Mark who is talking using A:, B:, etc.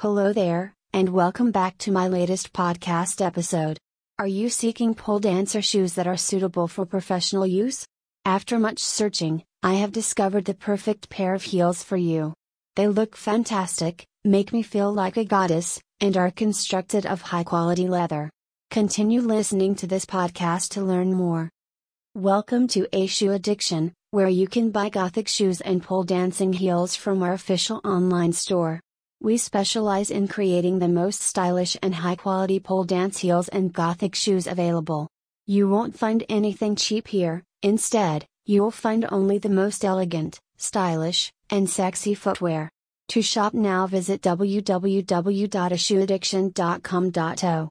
A: Hello there, and welcome back to my latest podcast episode. Are you seeking pole dancer shoes that are suitable for professional use? After much searching, I have discovered the perfect pair of heels for you. They look fantastic, make me feel like a goddess, and are constructed of high quality leather. Continue listening to this podcast to learn more. Welcome to A Shoe Addiction, where you can buy gothic shoes and pole dancing heels from our official online store. We specialize in creating the most stylish and high quality pole dance heels and gothic shoes available. You won't find anything cheap here, instead, you will find only the most elegant, stylish, and sexy footwear. To shop now visit www.ashoeaddiction.com.au.